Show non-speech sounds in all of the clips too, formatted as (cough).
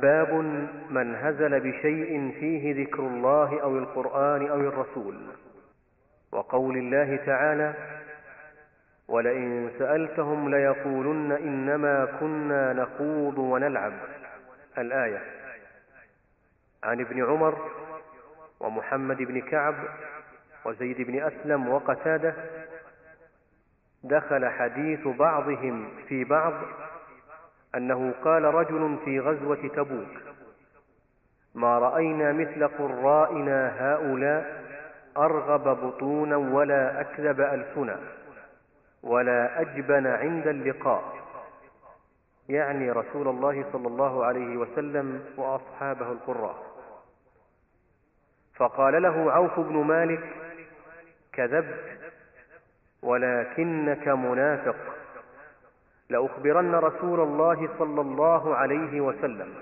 باب من هزل بشيء فيه ذكر الله أو القرآن أو الرسول. وقول الله تعالى ولئن سألتهم ليقولن إنما كنا نخوض ونلعب الآية عن ابن عمر ومحمد بن كعب وزيد بن أسلم وقتاده دخل حديث بعضهم في بعض أنه قال رجل في غزوة تبوك ما رأينا مثل قرائنا هؤلاء أرغب بطونا ولا أكذب ألسنا ولا أجبن عند اللقاء. يعني رسول الله صلى الله عليه وسلم وأصحابه القراء. فقال له عوف بن مالك كذبت ولكنك منافق. لأخبرن رسول الله صلى الله عليه وسلم.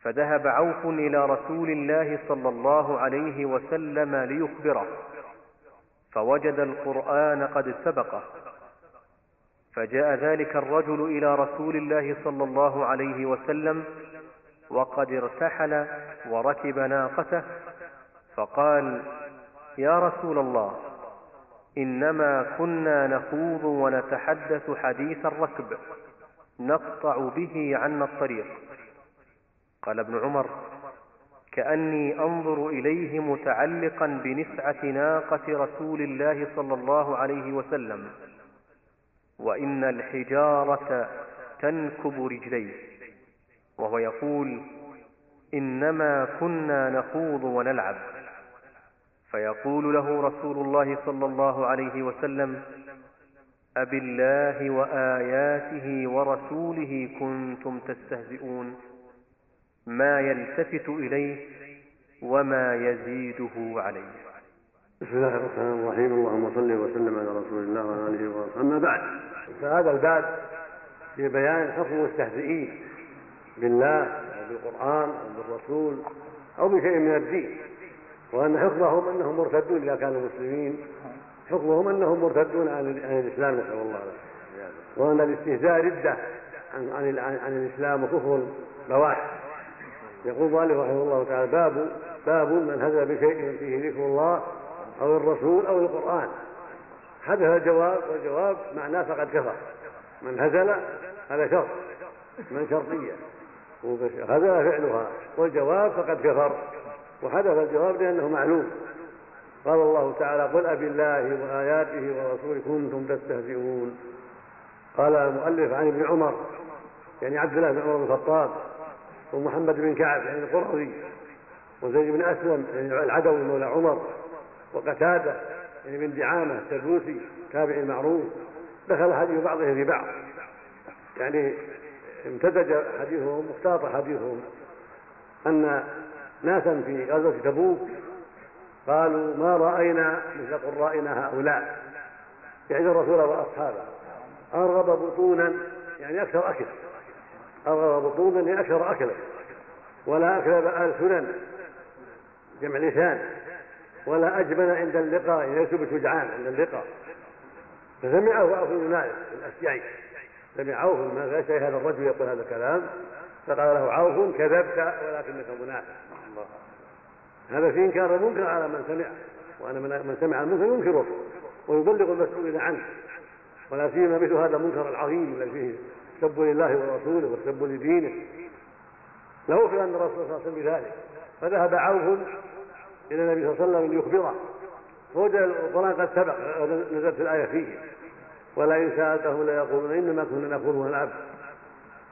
فذهب عوف إلى رسول الله صلى الله عليه وسلم ليخبره. فوجد القرآن قد سبقه. فجاء ذلك الرجل إلى رسول الله صلى الله عليه وسلم وقد ارتحل وركب ناقته فقال يا رسول الله إنما كنا نخوض ونتحدث حديث الركب نقطع به عنا الطريق. قال ابن عمر كأني أنظر إليه متعلقا بنسعة ناقة رسول الله صلى الله عليه وسلم وإن الحجارة تنكب رجليه وهو يقول إنما كنا نخوض ونلعب. فيقول له رسول الله صلى الله عليه وسلم أبالله وآياته ورسوله كنتم تستهزئون. ما يلتفت إليه وما يزيده عليه. بسم الله الرحمن الرحيم. اللهم صل وسلم على رسول الله وعلى آله وصحبه. أما بعد فهذا الباب في بيان حكم المستهزئين بالله أو بالقرآن أو بالرسول أو بشيء من الدين. وأن حكمهم أنهم مرتدون إذا كانوا مسلمين. حكمهم أنهم مرتدون عن الإسلام نسأل الله العافية. وأن الاستهزاء ردة عن عن, عن الإسلام وكفر بواح يقول مالك رحمه الله تعالى باب باب من هزل بشيء فيه ذكر الله أو الرسول أو القرآن. حدث الجواب والجواب معناه فقد كفر. من هزل هذا شرط. من شرطية. هزل فعلها. والجواب فقد كفر. وحدث الجواب لأنه معلوم. قال الله تعالى قل أبي الله وآياته ورسوله كنتم تستهزئون. قال المؤلف عن ابن عمر يعني عبد الله بن عمر بن الخطاب ومحمد بن كعب يعني القرظي وزيد بن أسلم يعني العدوي مولى عمر وقتادة يعني بن دعامة السدوسي تابعي معروف. دخل حديث بعضهم في بعض. يعني امتزج حديثهم واختلط حديثهم أن ناسا في غزوة تبوك قالوا ما رأينا مثل قرائنا هؤلاء. يعني الرسول وأصحابه. أرغب بطونا يعني أكثر اكل أرغب بطونا يعني أكثر أكلا. ولا أكذب ألسنا جمع لسان. ولا أجبن عند اللقاء يعني ليس بشجعان عند اللقاء. فسمعه عوف بن مالك الأشجعي سمع عوف ما شيء هذا الرجل يقول هذا الكلام. فقال له عوف كذبت ولكنك منافق. هذا في إنكار المنكر على من سمع وأن من سمع المنكر ينكره ويبلغ المسؤول عنه. ولا سيما مثل هذا المنكر العظيم الذي فيه السب لله ورسوله والسب لدينه. له في أن الرسول صلى الله عليه وسلم بذلك. فذهب عوف إلى النبي صلى الله عليه وسلم ليخبره. فوجد القرآن قد سبق نزلت الآية فيه. ولئن سالته ليقولون انما كنا نخوض ونلعب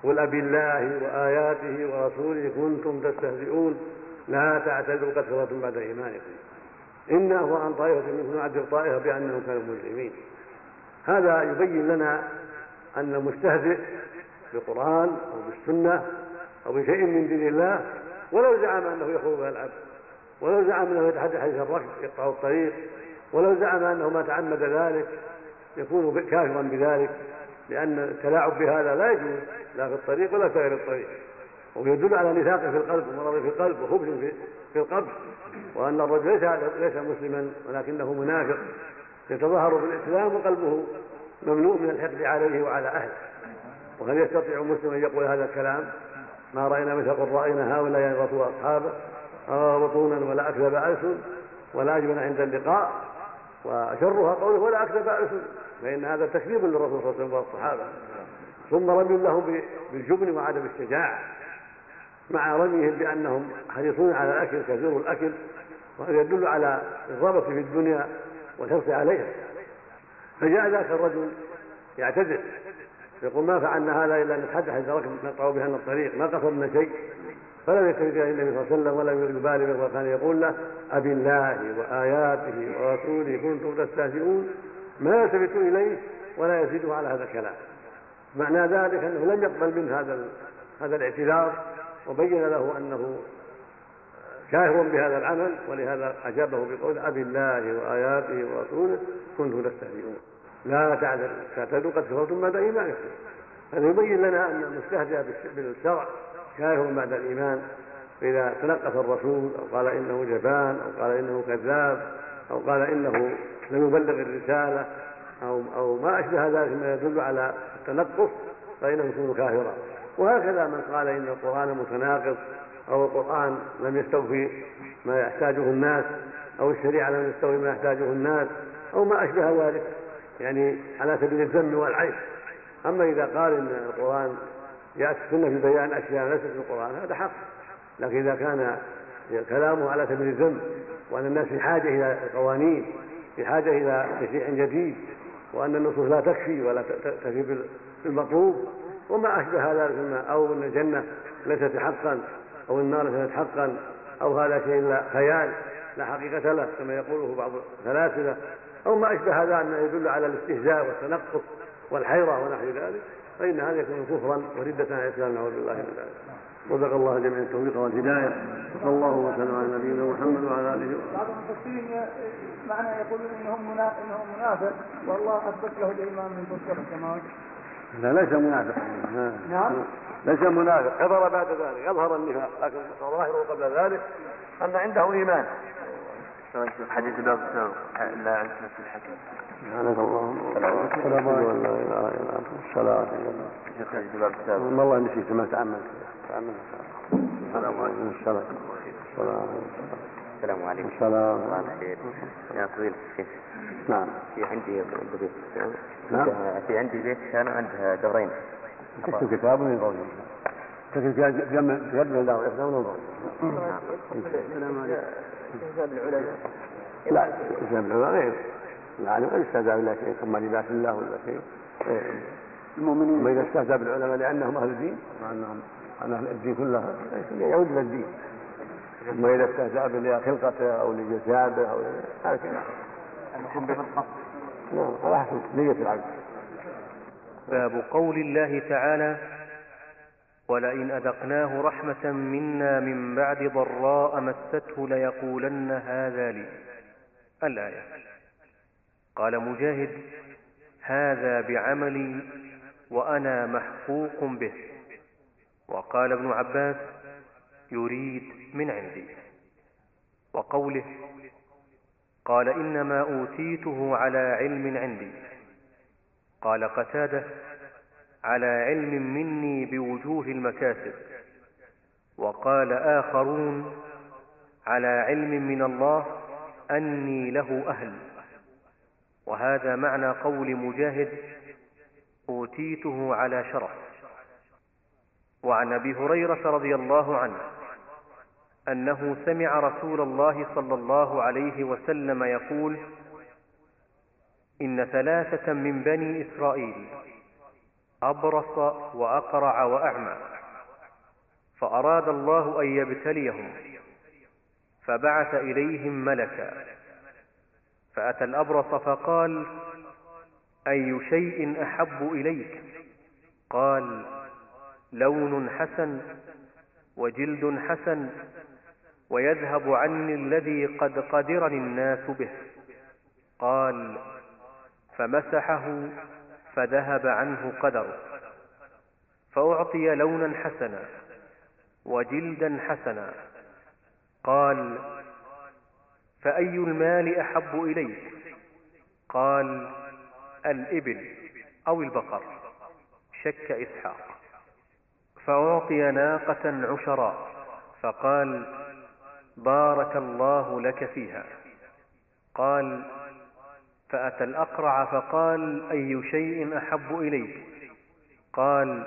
قل أبي الله وآياته ورسوله كنتم تستهزئون. لا تعتذروا قد كفرتم بعد إيمانكم. إن هو عن طائفة منكم نعذب طائفة بأنهم كانوا مجرمين. هذا يبين لنا أن المستهزئ بالقرآن أو بالسنة أو بشيء من دين الله ولو زعم أنه يخوض ويلعب ولو زعم أنه يتحدث حديث الركب يقطع الطريق ولو زعم أنه ما تعمد ذلك يكون كافرا بذلك لأن التلاعب بهذا لا يجوز لا في الطريق ولا في غير الطريق. ويدل على نفاق في القلب ومرض في القلب وخبث في, القلب وأن الرجل ليس ليس مسلما ولكنه منافق. يتظاهر بالإسلام وقلبه ممنوع من الحقد عليه وعلى أهله. وهل يستطيع مسلم أن يقول هذا الكلام؟ ما رأينا مثل قرائنا هؤلاء يغطوا اصحابه أغار بطونا ولا أكذب ألسن. ولا اجبن عند اللقاء. وشرها قوله ولا أكذب ألسن. فإن هذا تكذيب للرسول صلى الله عليه وسلم والصحابة. ثم رمي لهم بالجبن وعدم الشجاعة. مع رميهم بأنهم حريصون على الأكل كثير الأكل وهذا يدل على الرغبة في الدنيا والحرص عليها. فجاء ذاك الرجل يعتذر يقول ما فعلنا هذا إلا نتحدث اذا ركب نقطع بها الطريق ما قصدنا شيء. فلم يلتفت اليه النبي صلى الله عليه وسلم ولم يبالي به وكان يقول له ابي الله وآياته ورسوله كنتم تستهزئون ما يلتفت إليه ولا يزيده على هذا الكلام. معنى ذلك أنه لم يقبل منه هذا هذا الاعتذار وبين له أنه كافر بهذا العمل ولهذا أجابه بقول أبي الله وآياته ورسوله كنتم تستهزئون. لا تعتذروا قد كفرتم بعد إيمانكم. هذا يبين لنا أن المستهزئ بالشرع كافر بعد الإيمان. فاذا تنقص الرسول أو قال إنه جبان أو قال إنه كذاب أو قال إنه لم يبلغ الرسالة أو أو ما أشبه ذلك مما يدل على التنقص فإنه يكون كافرا. وهكذا من قال إن القرآن متناقض أو القرآن لم يستوفي ما يحتاجه الناس أو الشريعة لم تستوفي ما يحتاجه الناس أو ما أشبه ذلك يعني على سبيل الذم والعيب. أما إذا قال إن القرآن يأتي السنة في بيان أشياء ليست في القرآن هذا حق. لكن إذا كان كلامه على سبيل الذم وأن الناس في حاجة إلى قوانين في حاجة إلى تشريع جديد وأن النصوص لا تكفي ولا تكفي بالمطلوب وما أشبه ذلك أو إن الجنة ليست حقا أو النار ليست حقا أو هذا شيء لا خيال لا حقيقة له كما يقوله بعض الفلاسفة. أو ما أشبه هذا أن يدل على الاستهزاء والتنقص والحيرة ونحو ذلك. فإن هذا يكون كفرا وردة عن الإسلام نعوذ بالله من ذلك. وفق الله جميع التوفيق والهداية. صلى الله وسلم على نبينا محمد وعلى آله وصحبه. بعض المفسرين معنى يقولون إنهم منافق والله أثبت له الإيمان من كفر كما لا ليس منافق. نعم. ليس منافق. كفر بعد ذلك. يظهر النفاق لكن ظاهره قبل ذلك أن عنده إيمان. حديث باب السابق لا عند نفس الحكم. سبحانك اللهم وبحمدك. لا إله إلا أنت. الصلاه شيخ حديث باب السابق والله نسيت ما تعملت. تعملت. السلام عليكم. السلام السلام السلام عليكم. السلام. خير يا فضيلة الشيخ. نعم. في عندي بيت نعم. في عندي بيت كان عنده دورين. تكتب كتاب قوله تكتب في في يد الله ويخدم له السلام عليكم. العلماء. لا حساب العلماء غير. العالم لا يستهزأ بالله شيء. ثم لباس الله ولا شيء. المؤمنين. اما اذا استهزأ بالعلماء لأنهم أهل الدين. مع انهم أهل الدين كله يعود إلى الدين. اما إذا استهزأ لخلقته أو لجساده أو هذا كذا نعم على حسب نية العبد باب قول الله تعالى ولئن أذقناه رحمة منا من بعد ضراء مسته ليقولن هذا لي. الآية. قال مجاهد هذا بعملي وأنا محقوق به. وقال ابن عباس يريد من عندي. وقوله قال إنما أوتيته على علم عندي. قال قتادة على علم مني بوجوه المكاسب. وقال آخرون على علم من الله أني له أهل. وهذا معنى قول مجاهد أوتيته على شرف. وعن أبي هريرة رضي الله عنه أنه سمع رسول الله صلى الله عليه وسلم يقول إن ثلاثة من بني إسرائيل أبرص وأقرع وأعمى فأراد الله أن يبتليهم فبعث إليهم ملكا فأتى الأبرص فقال أي شيء أحب إليك؟ قال لون حسن وجلد حسن ويذهب عني الذي قد قدرني الناس به. قال فمسحه فذهب عنه قدره. فأعطي لونا حسنا وجلدا حسنا. قال فأي المال أحب إليك؟ قال الإبل أو البقر. شك إسحاق. فأعطي ناقة عشراء. فقال بارك الله لك فيها. قال فأتى الأقرع فقال أي شيء أحب إليك؟ قال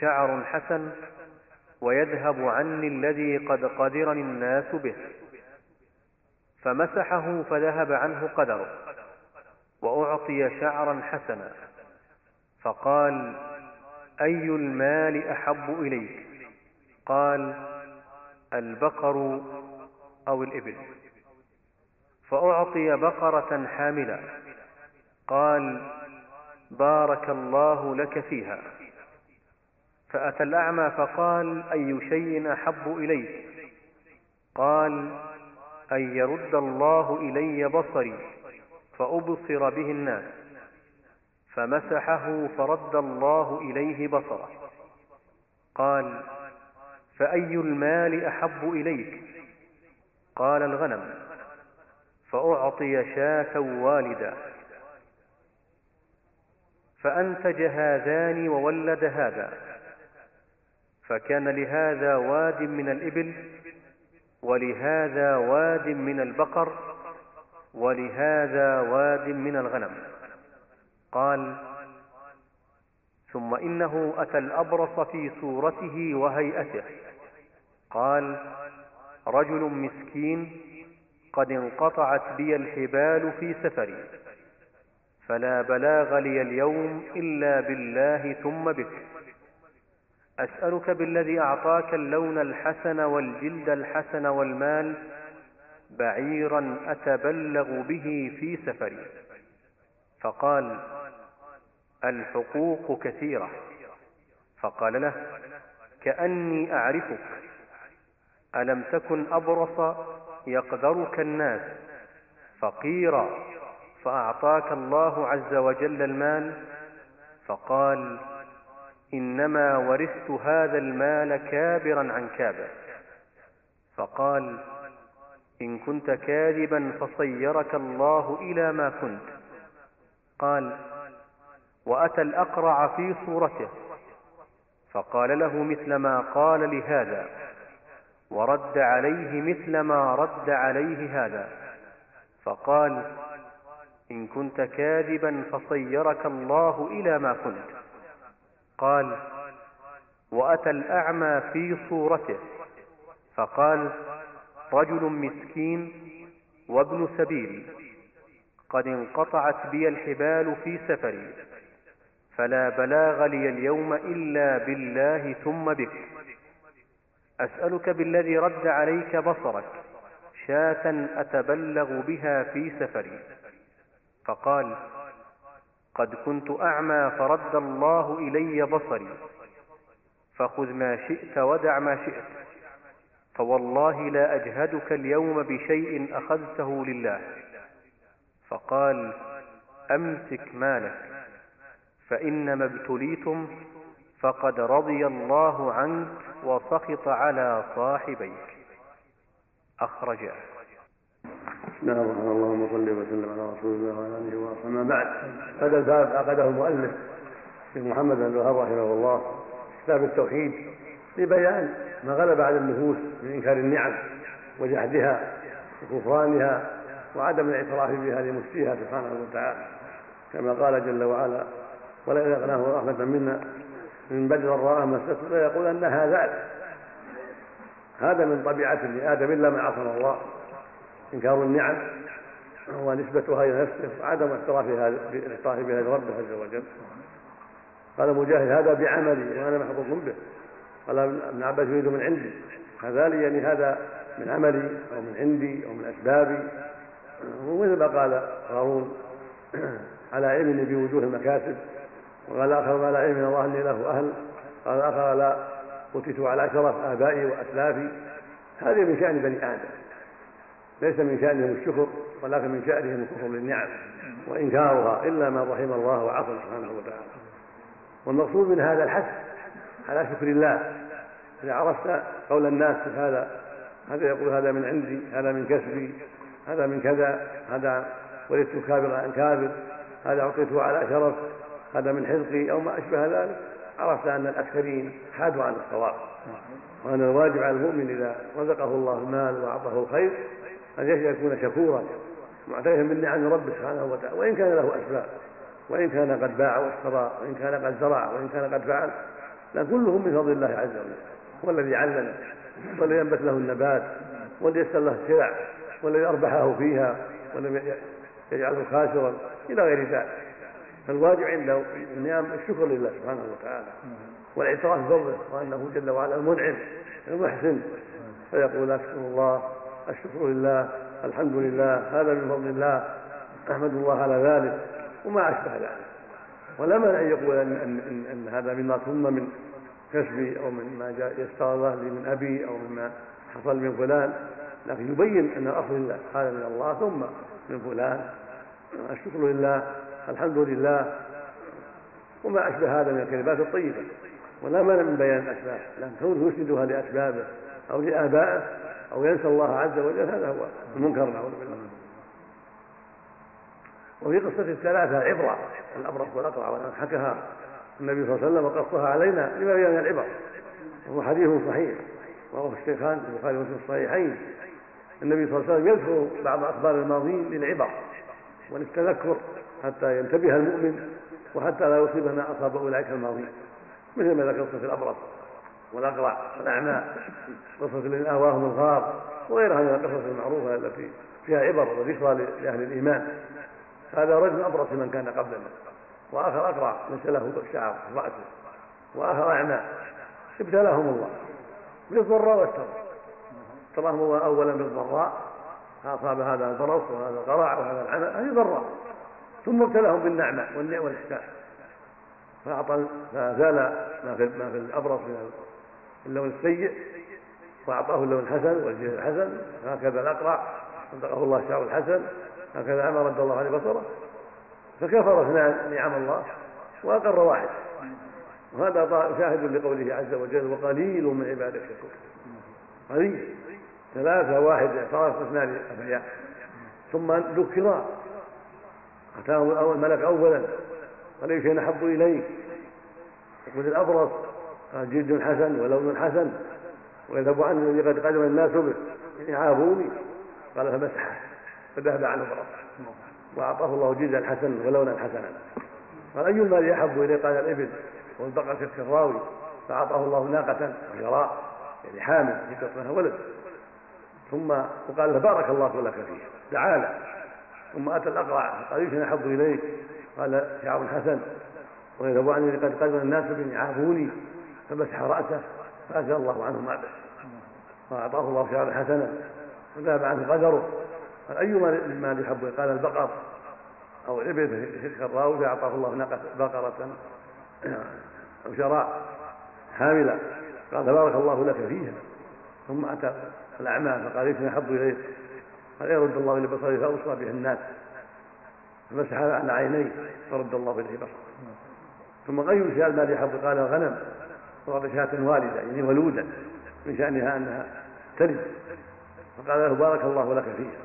شعر حسن ويذهب عني الذي قد قدرني الناس به. فمسحه فذهب عنه قدره وأعطي شعرا حسنا. فقال أي المال أحب إليك؟ قال البقر أو الإبل. فأعطي بقرة حاملة. قال بارك الله لك فيها. فأتى الأعمى فقال أي شيء أحب إليك؟ قال أن يرد الله إلي بصري فأبصر به الناس. فمسحه فرد الله إليه بصره. قال فأي المال أحب إليك؟ قال الغنم فأعطي شاة والدا. فأنتج هذان وولد هذا فكان لهذا واد من الإبل ولهذا واد من البقر ولهذا واد من الغنم. قال ثم إنه أتى الأبرص في صورته وهيئته. قال رجل مسكين قد انقطعت بي الحبال في سفري فلا بلاغ لي اليوم إلا بالله ثم بك. أسألك بالذي أعطاك اللون الحسن والجلد الحسن والمال بعيرا أتبلغ به في سفري. فقال الحقوق كثيرة. فقال له كأني أعرفك ألم تكن أبرص يقدرك الناس فقيرا فأعطاك الله عز وجل المال فقال إنما ورثت هذا المال كابرا عن كابر فقال إن كنت كاذبا فصيرك الله إلى ما كنت قال وأتى الأقرع في صورته فقال له مثل ما قال لهذا ورد عليه مثل ما رد عليه هذا. فقال إن كنت كاذبا فصيرك الله إلى ما كنت. قال وأتى الأعمى في صورته. فقال رجل مسكين وابن سبيل قد انقطعت بي الحبال في سفري فلا بلاغ لي اليوم إلا بالله ثم بك. أسألك بالذي رد عليك بصرك شاة أتبلغ بها في سفري. فقال قد كنت أعمى فرد الله إلي بصري فخذ ما شئت ودع ما شئت فوالله لا أجهدك اليوم بشيء أخذته لله. فقال أمسك مالك فإنما ابتليتم فقد رضي الله عنك وسخط على صاحبيك. أخرجاه بسم الله الرحمن اللهم صل وسلم على رسول الله وعلى آله واصحابه أما بعد هذا الباب عقده المؤلف الشيخ محمد بن الوهاب رحمه الله كتاب التوحيد لبيان ما غلب على النفوس من إنكار النعم وجحدها وكفرانها وعدم الاعتراف بها لمفتيها سبحانه وتعالى. كما قال جل وعلا ولئن اذقناه رحمه منا من بعد ضراء مسته ليقولن هذا هذا من طبيعة ابن آدم إلا من عصم الله. إنكار النعم ونسبتها إلى نفسه وعدم اعترافها الاعتراف بها لربه عز وجل. قال مجاهد هذا بعملي وأنا محظوظ به. قال ابن عباس يريد من عندي. هذا لي يعني هذا من عملي أو من عندي أو من أسبابي. ومثل ما قال قارون على علم بوجوه المكاسب وقال آخر ما لا علم من الله إني له أهل. قال آخر لا اوتيت على شرف آبائي وأسلافي. هذه من شأن بني آدم. ليس من شأنهم الشكر ولكن من شأنهم الكفر للنعم وإنكارها إلا ما رحم الله وعصم سبحانه وتعالى. والمقصود من هذا الحث على شكر الله. إذا عرفت قول الناس في هذا هذا يقول هذا من عندي هذا من كسبي هذا من كذا هذا ولدت كابر عن كابر هذا أعطيته على شرف هذا من حزقي أو ما أشبه ذلك عرفت أن الأكثرين حادوا عن الصواب. وأن الواجب على المؤمن إذا رزقه الله المال وأعطاه الخير أن يكون شكورا معترفا بالنعم ربه سبحانه وتعالى. وإن كان له أسباب وإن كان قد باع واشترى وإن كان قد زرع وإن كان قد فعل لكن كلهم من فضل الله عز وجل. هو الذي علمه ينبت له النبات والذي يسر له السلع والذي أربحه فيها ولم يجعله خاسرا إلى غير ذلك. فالواجب عنده النعم الشكر لله سبحانه وتعالى والإعتراف بفضله وأنه جل وعلا المنعم المحسن. فيقول أشكر الله الشكر لله الحمد لله هذا من فضل الله أحمد الله على ذلك وما أشبه ذلك. ولا مانع أن يقول أن, أن, أن, أن هذا مما ثم من كسبي أو مما جاء الله لي من أبي أو مما حصل من فلان. لكن يبين أن الأصل لله هذا من الله ثم من فلان. الشكر لله الحمد لله. وما أشبه هذا من الكلمات الطيبة. ولا مانع من بيان الأسباب. لكن كونه يسندها لأسبابه أو لآبائه أو ينسى الله عز وجل هذا هو المنكر نعوذ بالله. وفي قصة الثلاثة عبرة. الأبرص والأقرع وأن حكاها النبي صلى الله عليه وسلم وقصها علينا لما بين العبر. وهو حديث صحيح. في الشيخان في البخاري ومسلم الصحيحين. النبي صلى الله عليه وسلم يذكر بعض أخبار الماضين للعبر وللتذكر حتى ينتبه المؤمن وحتى لا يصيب ما أصاب أولئك الماضين مثل ما ذكر قصة الأبرص والأقرع والأعمى قصة الذين آواهم الغار وغيرها من القصص المعروفة التي فيها عبر وذكرى لأهل الإيمان. هذا رجل أبرص من كان قبلنا وآخر أقرع ليس له شعر في رأسه وآخر أعمى ابتلاهم الله بالضراء والسراء ابتلاهم الله أولا بالضراء فأصاب هذا البرص وهذا القرع وهذا العمى هذه ضراء. ثم ابتلاهم بالنعمة والإحسان. فأعطى فزال ما في ما في الأبرص من اللون السيء وأعطاه اللون الحسن والجهل الحسن هكذا الأقرع صدقه الله الشعر الحسن هكذا عمر رد الله عليه بصره. فكفر اثنان نعم الله وأقر واحد. وهذا شاهد لقوله عز وجل وقليل من عباد الشكور قليل. ثلاثة واحد اعترف اثنان أبرياء ثم ذكرا أتاهم الأول ملك أولا. قال أي شيء أحب إليك؟ يقول الأبرص. قال جلد حسن ولون حسن. ويذهب عنه الذي قد قدم الناس به. يعافوني قال فمسحه فذهب عنه برص وأعطاه الله جلدا حسنا ولونا حسنا. قال أي المال أحب إليه قال الإبل؟ والبقرة كالراوي فأعطاه الله ناقة وهراء يعني حامل في ولد. ثم وقال له بارك الله لك فيه. تعالى ثم أتى الأقرع قال إيش أحب إليك قال شعر حسن ويذهب عني قد قدم الناس بن عافوني فمسح رأسه فأزال الله عنه ما بس وأعطاه الله شعرا حسنا وذهب عنه قدره قال أي مال يحب قال البقر أو الإبل في الراوي فأعطاه الله بقرة أو شراء حاملة قال تبارك الله لك فيها. ثم أتى الأعمى فقال إيش أحب إليك. قال يرد الله إلى بصري فأوصى به الناس. فمسح على عينيه فرد الله إليه بصره. ثم أي شاء المال يحب قال الغنم وقال شاة والدة يعني ولودا من شأنها أنها تلد فقال له بارك الله لك فيها.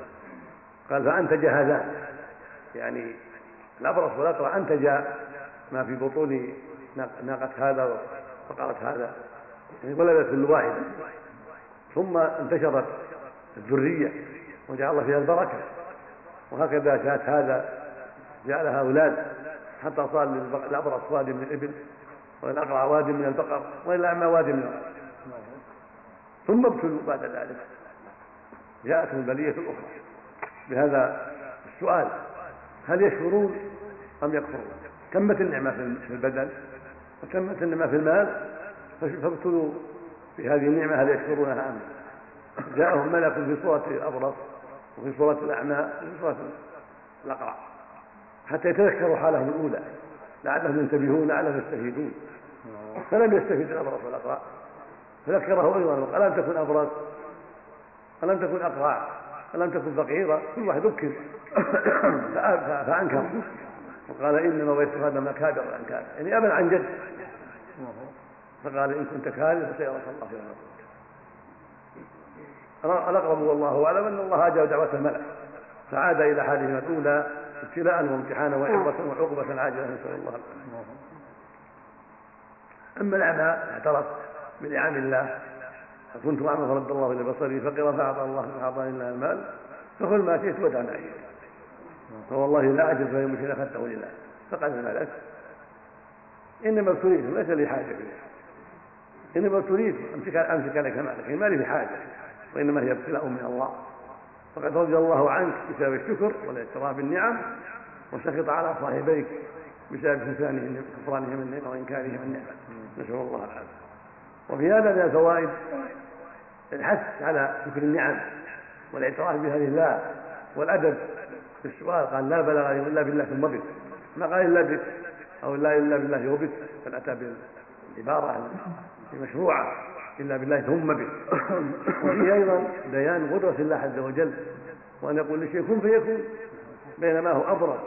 قال فأنتج هذان يعني الأبرص والأقرع أنتج ما في بطون ناقة هذا وفقرة هذا. يعني ولدت كل واحدة ثم انتشرت الذرية. وجعل فيها البركة. وهكذا شاة هذا جاء لها أولاد. حتى صار للأبرص وادي من الإبل وللأقرع وادي من البقر وللأعمى وادي من ثم ابتلوا بعد ذلك. جاءتهم البلية الأخرى. بهذا السؤال هل يشكرون أم يكفرون؟ تمت النعمة في البدن وتمت النعمة في المال فابتلوا بهذه النعمة هل يشكرونها أم جاءهم ملك في صورة الأبرص وفي صورة الأعمى وفي صورة الأقرع. حتى يتذكروا حالهم الأولى. لعلهم ينتبهون لعلهم يستفيدون. فلم يستفيد الأبرص والأقرع. فذكره أيضا وقال ألم تكن أبرص؟ ألم تكن أقرع؟ ألم تكن فقيرا كل واحد ذكر. (coughs) فأنكر. وقال إنما ويت هذا مكابر الأنكار يعني أبا عن جد. فقال إن كنت كاذب فسيرك الله في الأقرب والله أعلم أن الله أجاب دعوة الملك فعاد إلى حالهم الأولى ابتلاء وامتحانا وعبرة وعقبة عاجلة نسأل الله العافية. أما الأعمى اعترف بنعم الله. فكنت أعمى فرد الله إلى بصري فقر فأعطى الله فأعطاني الله المال فخذ ما شئت ودع ما فوالله لا أجد فهي مشكلة أخذته لله فقد ما لك؟ إنما ابتليتم ليس لي حاجة فيه إنما ابتليت أمسك أمسك لك مالك. ما لي بحاجة وإنما هي ابتلاء من الله. فقد رضي الله عنك بسبب الشكر والاعتراف بالنعم وسخط على صاحبيك بسبب كفرانهم كفرانهم النعمة وإنكارهم النعمة نسأل الله العافية. وفي هذا من الفوائد الحث على شكر النعم والاعتراف بها لله والأدب في السؤال. قال لا بلغ إلا بالله ثم بك. ما قال إلا بك أو لا إلا بالله وبك بل أتى بالعبارة المشروعة. إلا بالله ثم بك وفيه أيضا بيان قدرة الله عز وجل وأن يقول لشيء كن فيكون بينما هو أبرد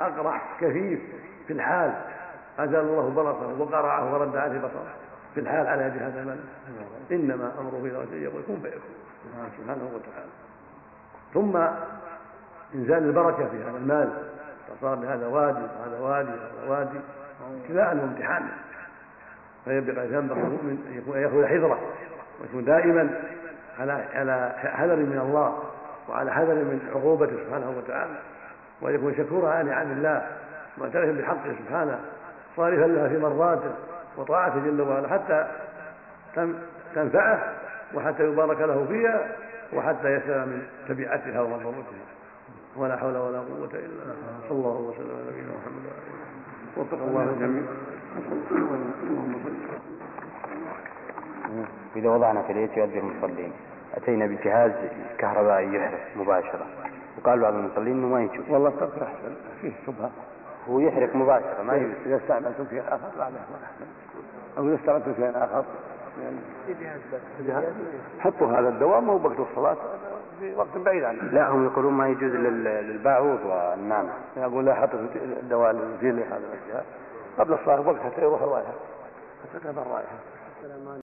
أقرع كثيف في الحال. أزال الله بصره وقرعه ورد عليه بصره في الحال على يد هذا الملك إنما أمره إذا شيء يقول كن فيكون. سبحانه وتعالى. ثم إنزال البركة في هذا المال فصار هذا وادي وهذا وادي وهذا وادي ابتلاء وامتحان. فينبغي ينبغي المؤمن أن يكون حذرة ويكون دائما على على حذر من الله وعلى حذر من عقوبته سبحانه وتعالى وأن يكون شكورا على نعم الله معترفا بحقه سبحانه صارفا لها في مرضاته وطاعته جل وعلا حتى تنفعه وحتى يبارك له فيها وحتى يسلم من تبعتها ومضرتها. ولا حول ولا قوة إلا بالله. صلى الله وسلم على نبينا محمد وفق الله الجميع إذا وضعنا في اليت يؤذي المصلين. أتينا بجهاز كهربائي يحرق مباشرة. وقال بعض المصلين إنه ما يجوز. والله الترك أحسن. فيه شبهه هو يحرق مباشرة ما يجوز. إذا استعملتم شيء آخر لا احسن أو إذا استعملتم شيء يعني حطوا هذا الدواء ما هو وقت الصلاة في وقت بعيد عنه. لا هم يقولون ما يجوز للباعوض والنعم يقول لا حطوا الدواء اللي يزيل هذا الاشياء قبل الصلاة وقت حتى يروح الرائحة. حتى تذهب الرائحة.